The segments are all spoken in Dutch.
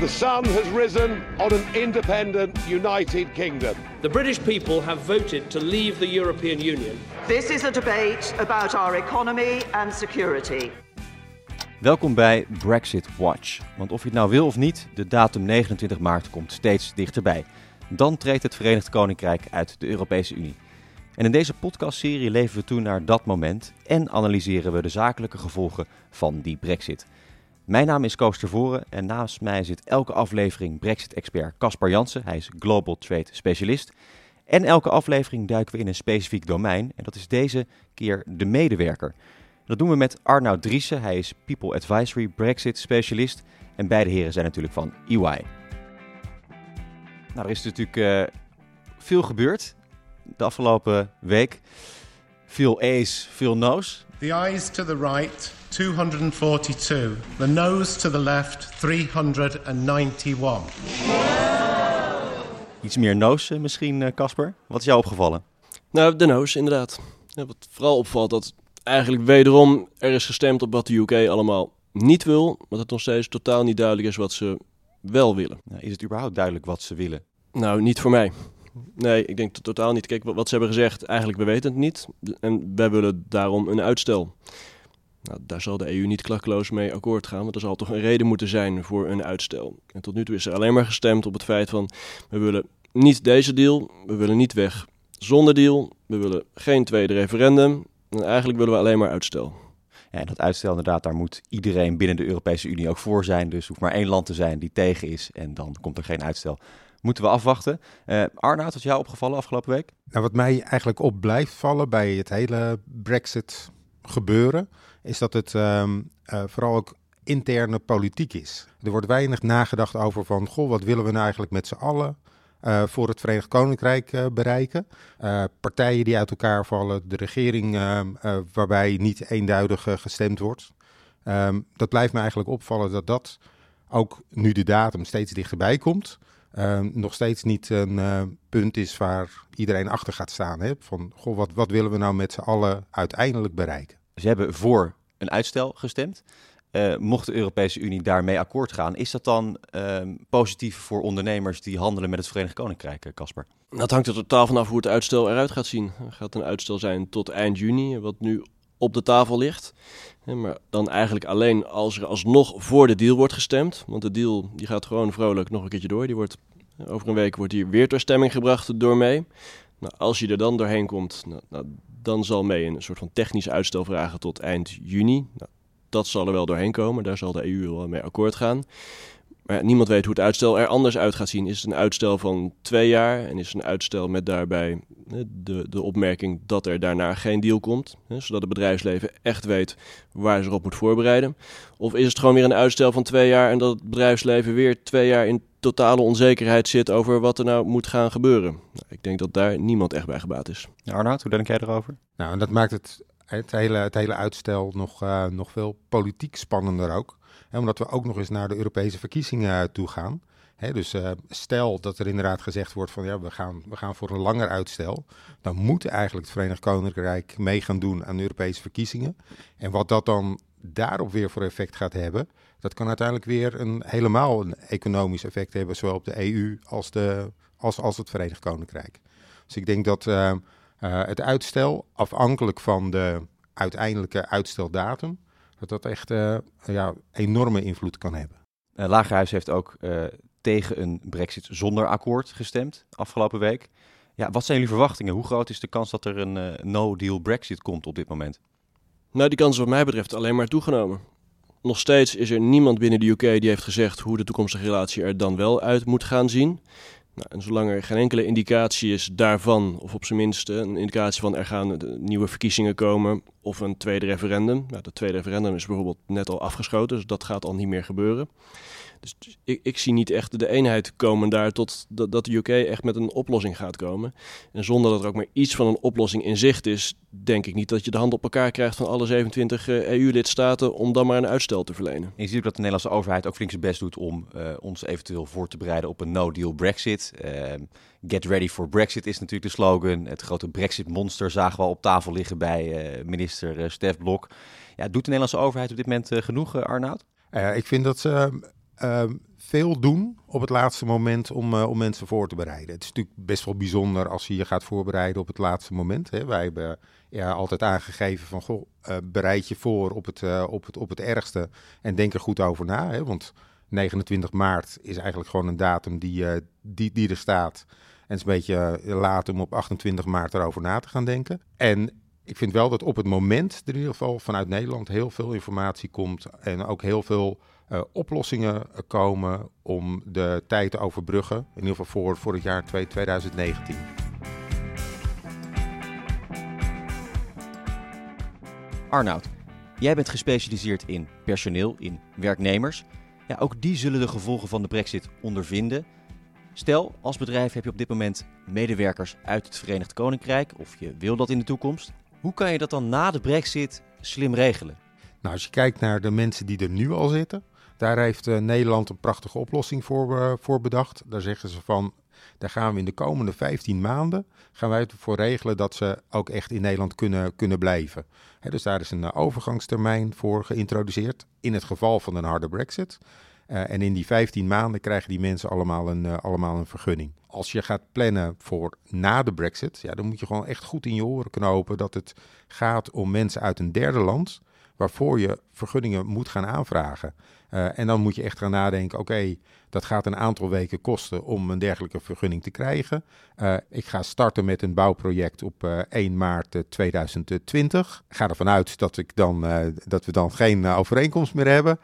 The sun has risen on an independent United Kingdom. The British people have voted to leave the European Union. This is a debate about our economy and security. Welkom bij Brexit Watch. Want of je het nou wil of niet, de datum 29 maart komt steeds dichterbij. Dan treedt het Verenigd Koninkrijk uit de Europese Unie. En in deze podcastserie leven we toe naar dat moment en analyseren we de zakelijke gevolgen van die Brexit. Mijn naam is Koos Tervoren en naast mij zit elke aflevering Brexit-expert Caspar Jansen. Hij is Global Trade Specialist. En elke aflevering duiken we in een specifiek domein en dat is deze keer de medewerker. Dat doen we met Arnoud Driessen. Hij is People Advisory Brexit Specialist. En beide heren zijn natuurlijk van EY. Nou, er is natuurlijk uh, veel gebeurd de afgelopen week. Veel A's, veel no's. The eyes to the right, 242. The nose to the left, 391. Iets meer no's uh, misschien, Casper. Wat is jou opgevallen? Nou, de no's inderdaad. Ja, wat vooral opvalt, dat eigenlijk wederom er is gestemd op wat de UK allemaal niet wil, maar het nog steeds totaal niet duidelijk is wat ze wel willen. Nou, is het überhaupt duidelijk wat ze willen? Nou, niet voor mij. Nee, ik denk totaal niet. Kijk, wat ze hebben gezegd, eigenlijk we weten het niet. En wij willen daarom een uitstel. Nou, daar zal de EU niet klakkeloos mee akkoord gaan, want er zal toch een reden moeten zijn voor een uitstel. En tot nu toe is er alleen maar gestemd op het feit van, we willen niet deze deal, we willen niet weg zonder deal, we willen geen tweede referendum, en eigenlijk willen we alleen maar uitstel. Ja, en dat uitstel inderdaad, daar moet iedereen binnen de Europese Unie ook voor zijn. Dus hoeft maar één land te zijn die tegen is en dan komt er geen uitstel. Moeten we afwachten. Uh, Arnoud, wat jou opgevallen afgelopen week? Nou, wat mij eigenlijk op blijft vallen bij het hele Brexit gebeuren, is dat het um, uh, vooral ook interne politiek is. Er wordt weinig nagedacht over van, goh, wat willen we nou eigenlijk met z'n allen? Uh, voor het Verenigd Koninkrijk bereiken. Partijen die uit elkaar vallen, de regering waarbij niet eenduidig gestemd wordt. Um, dat blijft me eigenlijk opvallen dat dat ook nu de datum steeds dichterbij komt. Ehm, nog steeds niet een punt is waar iedereen achter gaat staan. Hè? Van, goh, wat, wat willen we nou met z'n allen uiteindelijk bereiken? Ze hebben voor een uitstel gestemd. Uh, mocht de Europese Unie daarmee akkoord gaan, is dat dan uh, positief voor ondernemers die handelen met het Verenigd Koninkrijk, Casper? Dat hangt er totaal vanaf hoe het uitstel eruit gaat zien. Er gaat een uitstel zijn tot eind juni, wat nu op de tafel ligt. Maar dan eigenlijk alleen als er alsnog voor de deal wordt gestemd. Want de deal die gaat gewoon vrolijk nog een keertje door. Die wordt, over een week wordt hier weer ter stemming gebracht door mee. Nou, als je er dan doorheen komt, nou, nou, dan zal mee een soort van technisch uitstel vragen tot eind juni. Nou, dat zal er wel doorheen komen. Daar zal de EU wel mee akkoord gaan. Maar niemand weet hoe het uitstel er anders uit gaat zien. Is het een uitstel van twee jaar en is het een uitstel met daarbij de, de opmerking dat er daarna geen deal komt, hè, zodat het bedrijfsleven echt weet waar ze op moet voorbereiden? Of is het gewoon weer een uitstel van twee jaar en dat het bedrijfsleven weer twee jaar in totale onzekerheid zit over wat er nou moet gaan gebeuren? Nou, ik denk dat daar niemand echt bij gebaat is. Ja, Arnoud, hoe denk jij erover? Nou, en dat maakt het, het, hele, het hele uitstel nog, uh, nog veel politiek spannender ook. Omdat we ook nog eens naar de Europese verkiezingen toe gaan. Dus uh, stel dat er inderdaad gezegd wordt van ja, we gaan, we gaan voor een langer uitstel. Dan moet eigenlijk het Verenigd Koninkrijk mee gaan doen aan de Europese verkiezingen. En wat dat dan daarop weer voor effect gaat hebben, dat kan uiteindelijk weer een, helemaal een economisch effect hebben, zowel op de EU als, de, als, als het Verenigd Koninkrijk. Dus ik denk dat uh, het uitstel, afhankelijk van de uiteindelijke uitsteldatum, dat dat echt uh, ja, enorme invloed kan hebben. Uh, Lagerhuis heeft ook uh, tegen een brexit zonder akkoord gestemd afgelopen week. Ja, wat zijn jullie verwachtingen? Hoe groot is de kans dat er een no-deal brexit komt op dit moment? Nou, die kans is wat mij betreft alleen maar toegenomen. Nog steeds is er niemand binnen de UK die heeft gezegd hoe de toekomstige relatie er dan wel uit moet gaan zien. Nou, en zolang er geen enkele indicatie is daarvan, of op zijn minst een indicatie van er gaan nieuwe verkiezingen komen of een tweede referendum. Nou, dat tweede referendum is bijvoorbeeld net al afgeschoten, dus dat gaat al niet meer gebeuren. Dus ik, ik, zie niet echt de eenheid komen daar tot dat, dat de UK echt met een oplossing gaat komen. En zonder dat er ook maar iets van een oplossing in zicht is, denk ik niet dat je de hand op elkaar krijgt van alle 27 EU-lidstaten om dan maar een uitstel te verlenen. En je ziet ook dat de Nederlandse overheid ook flink zijn best doet om uh, ons eventueel voor te bereiden op een no-deal Brexit. Uh, get ready for Brexit is natuurlijk de slogan. Het grote Brexit-monster zagen we al op tafel liggen bij uh, minister Stef Blok. Ja, doet de Nederlandse overheid op dit moment genoeg, Arnoud? ik vind dat ze ehm, veel doen op het laatste moment om, uh, om mensen voor te bereiden. Het is natuurlijk best wel bijzonder als je je gaat voorbereiden op het laatste moment. Hè. Wij hebben ja, altijd aangegeven van, goh, uh, bereid je voor op het, uh, op, het, op het ergste en denk er goed over na. Hè. Want 29 maart is eigenlijk gewoon een datum die, die, die er staat. En het is een beetje laat om op 28 maart erover na te gaan denken. En ik vind wel dat op het moment er in ieder geval vanuit Nederland heel veel informatie komt en ook heel veel uh, oplossingen komen om de tijd te overbruggen. In ieder geval voor, voor het jaar 2019. Arnoud, jij bent gespecialiseerd in personeel, in werknemers. Ja, ook die zullen de gevolgen van de brexit ondervinden. Stel, als bedrijf heb je op dit moment medewerkers uit het Verenigd Koninkrijk of je wil dat in de toekomst. Hoe kan je dat dan na de brexit slim regelen? Nou, als je kijkt naar de mensen die er nu al zitten, daar heeft uh, Nederland een prachtige oplossing voor, uh, voor bedacht. Daar zeggen ze van, daar gaan we in de komende 15 maanden gaan wij ervoor regelen dat ze ook echt in Nederland kunnen, kunnen blijven. Dus daar is een uh, overgangstermijn voor geïntroduceerd in het geval van een harde brexit. en in die 15 maanden krijgen die mensen allemaal een, allemaal een vergunning. Als je gaat plannen voor na de brexit, ja, dan moet je gewoon echt goed in je oren knopen dat het gaat om mensen uit een derde land waarvoor je vergunningen moet gaan aanvragen. Uh, en dan moet je echt gaan nadenken, oké, dat gaat een aantal weken kosten om een dergelijke vergunning te krijgen. Uh, ik ga starten met een bouwproject op uh, 1 maart 2020. Ik ga ervan uit dat, ik dan, dat we dan geen overeenkomst meer hebben.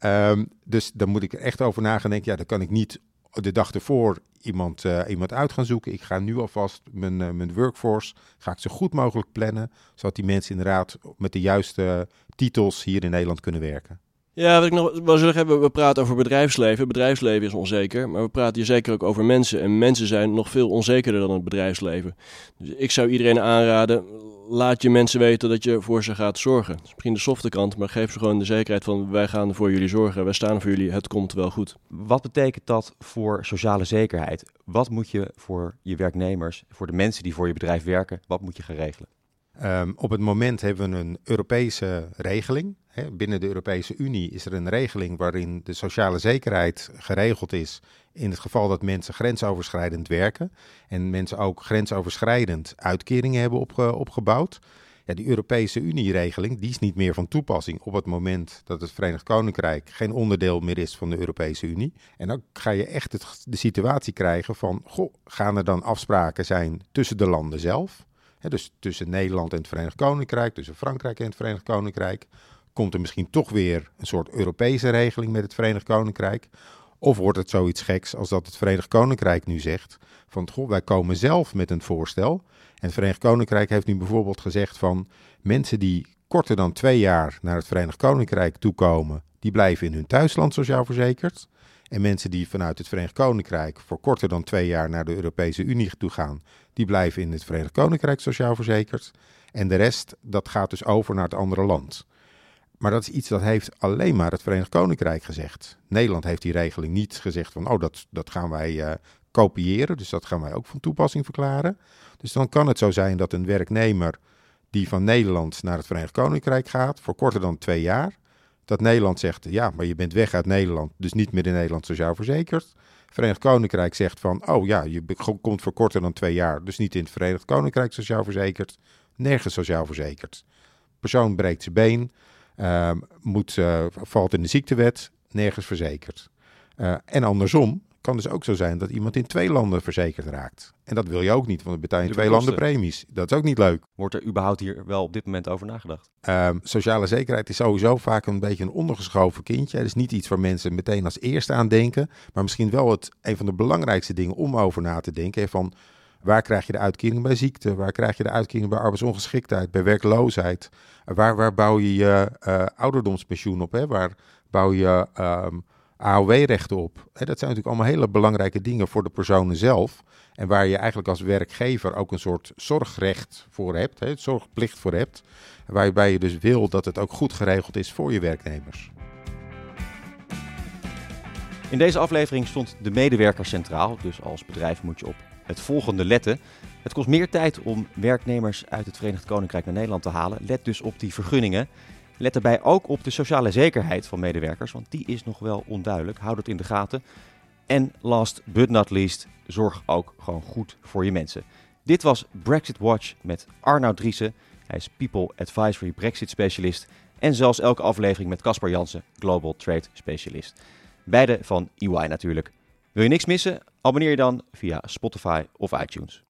Um, dus dan moet ik er echt over na gaan denken, ja, dan kan ik niet de dag ervoor iemand, iemand uit gaan zoeken. Ik ga nu alvast mijn, mijn workforce ga ik zo goed mogelijk plannen, zodat die mensen inderdaad met de juiste titels hier in Nederland kunnen werken. Ja, wat ik nog wil zeggen, we praten over bedrijfsleven. Bedrijfsleven is onzeker, maar we praten hier zeker ook over mensen. En mensen zijn nog veel onzekerder dan het bedrijfsleven. Dus ik zou iedereen aanraden, laat je mensen weten dat je voor ze gaat zorgen. Dat is misschien de softe kant, maar geef ze gewoon de zekerheid van wij gaan voor jullie zorgen, wij staan voor jullie, het komt wel goed. Wat betekent dat voor sociale zekerheid? Wat moet je voor je werknemers, voor de mensen die voor je bedrijf werken, wat moet je gaan regelen? Um, op het moment hebben we een Europese regeling. Hè. Binnen de Europese Unie is er een regeling waarin de sociale zekerheid geregeld is in het geval dat mensen grensoverschrijdend werken en mensen ook grensoverschrijdend uitkeringen hebben opge opgebouwd. Ja, die Europese Unie-regeling die is niet meer van toepassing op het moment dat het Verenigd Koninkrijk geen onderdeel meer is van de Europese Unie. En dan ga je echt de situatie krijgen van, goh, gaan er dan afspraken zijn tussen de landen zelf? Dus tussen Nederland en het Verenigd Koninkrijk, tussen Frankrijk en het Verenigd Koninkrijk. Komt er misschien toch weer een soort Europese regeling met het Verenigd Koninkrijk? Of wordt het zoiets geks als dat het Verenigd Koninkrijk nu zegt: van goh, wij komen zelf met een voorstel. En het Verenigd Koninkrijk heeft nu bijvoorbeeld gezegd van mensen die korter dan twee jaar naar het Verenigd Koninkrijk toekomen, die blijven in hun thuisland sociaal verzekerd. En mensen die vanuit het Verenigd Koninkrijk voor korter dan twee jaar naar de Europese Unie toe gaan, die blijven in het Verenigd Koninkrijk sociaal verzekerd. En de rest, dat gaat dus over naar het andere land. Maar dat is iets dat heeft alleen maar het Verenigd Koninkrijk gezegd. Nederland heeft die regeling niet gezegd van, oh, dat, dat gaan wij uh, kopiëren. Dus dat gaan wij ook van toepassing verklaren. Dus dan kan het zo zijn dat een werknemer die van Nederland naar het Verenigd Koninkrijk gaat, voor korter dan twee jaar, dat Nederland zegt, ja, maar je bent weg uit Nederland, dus niet meer in Nederland sociaal verzekerd. Verenigd Koninkrijk zegt van, oh ja, je komt voor korter dan twee jaar, dus niet in het Verenigd Koninkrijk sociaal verzekerd, nergens sociaal verzekerd. Persoon breekt zijn been, uh, moet, uh, valt in de ziektewet, nergens verzekerd. Uh, en andersom kan dus ook zo zijn dat iemand in twee landen verzekerd raakt. En dat wil je ook niet, want dan betaal je in twee landen premies. Dat is ook niet leuk. Wordt er überhaupt hier wel op dit moment over nagedacht? Um, sociale zekerheid is sowieso vaak een beetje een ondergeschoven kindje. Het is niet iets waar mensen meteen als eerste aan denken. Maar misschien wel het, een van de belangrijkste dingen om over na te denken. Van waar krijg je de uitkering bij ziekte? Waar krijg je de uitkering bij arbeidsongeschiktheid? Bij werkloosheid? Waar, waar bouw je je uh, ouderdomspensioen op? Hè? Waar bouw je... Um, AOW-rechten op. dat zijn natuurlijk allemaal hele belangrijke dingen voor de personen zelf. En waar je eigenlijk als werkgever ook een soort zorgrecht voor hebt, hè, zorgplicht voor hebt. Waarbij je dus wil dat het ook goed geregeld is voor je werknemers. In deze aflevering stond de medewerker centraal, dus als bedrijf moet je op het volgende letten. Het kost meer tijd om werknemers uit het Verenigd Koninkrijk naar Nederland te halen. Let dus op die vergunningen. Let daarbij ook op de sociale zekerheid van medewerkers, want die is nog wel onduidelijk. Houd het in de gaten. En last but not least, zorg ook gewoon goed voor je mensen. Dit was Brexit Watch met Arnoud Driessen. Hij is People Advisory Brexit Specialist. En zelfs elke aflevering met Caspar Jansen, Global Trade Specialist. Beide van EY natuurlijk. Wil je niks missen? Abonneer je dan via Spotify of iTunes.